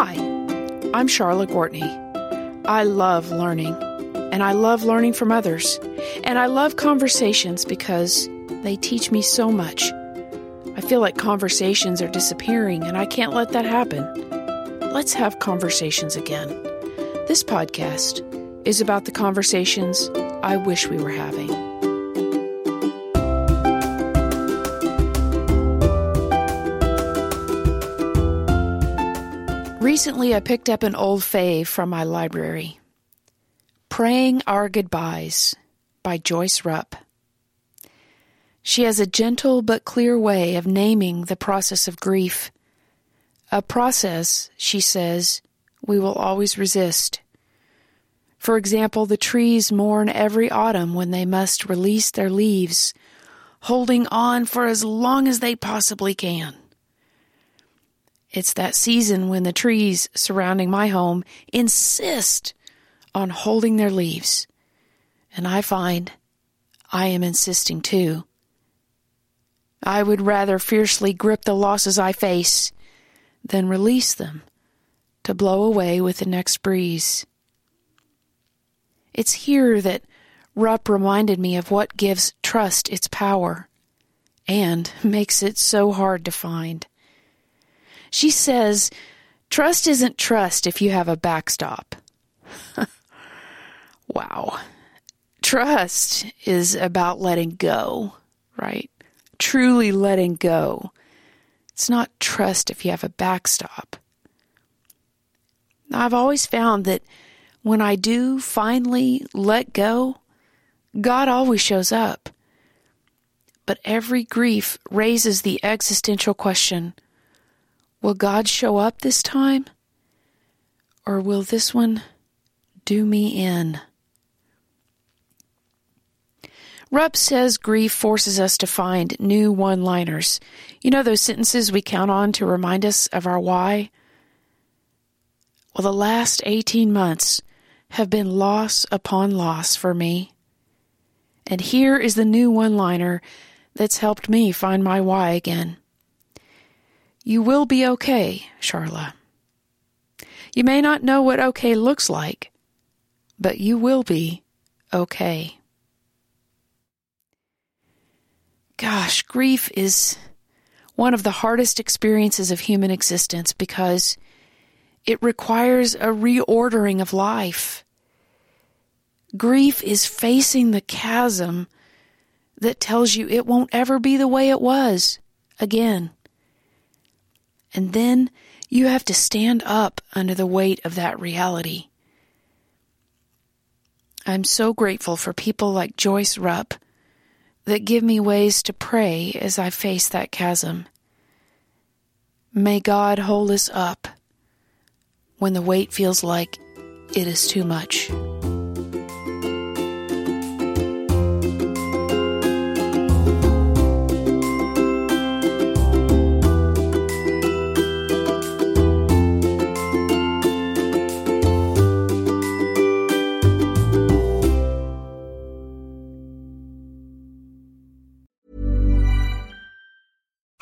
Hi, I'm Charlotte Gortney. I love learning, and I love learning from others, and I love conversations because they teach me so much. I feel like conversations are disappearing, and I can't let that happen. Let's have conversations again. This podcast is about the conversations I wish we were having. Recently, I picked up an old fave from my library Praying Our Goodbyes by Joyce Rupp. She has a gentle but clear way of naming the process of grief. A process, she says, we will always resist. For example, the trees mourn every autumn when they must release their leaves, holding on for as long as they possibly can. It's that season when the trees surrounding my home insist on holding their leaves, and I find I am insisting too. I would rather fiercely grip the losses I face than release them to blow away with the next breeze. It's here that Rupp reminded me of what gives trust its power and makes it so hard to find. She says, Trust isn't trust if you have a backstop. wow. Trust is about letting go, right? Truly letting go. It's not trust if you have a backstop. I've always found that when I do finally let go, God always shows up. But every grief raises the existential question Will God show up this time? Or will this one do me in? Rupp says grief forces us to find new one liners. You know those sentences we count on to remind us of our why? Well, the last 18 months have been loss upon loss for me. And here is the new one liner that's helped me find my why again. You will be okay, Charla. You may not know what okay looks like, but you will be okay. Gosh, grief is one of the hardest experiences of human existence because it requires a reordering of life. Grief is facing the chasm that tells you it won't ever be the way it was again. And then you have to stand up under the weight of that reality. I'm so grateful for people like Joyce Rupp that give me ways to pray as I face that chasm. May God hold us up when the weight feels like it is too much.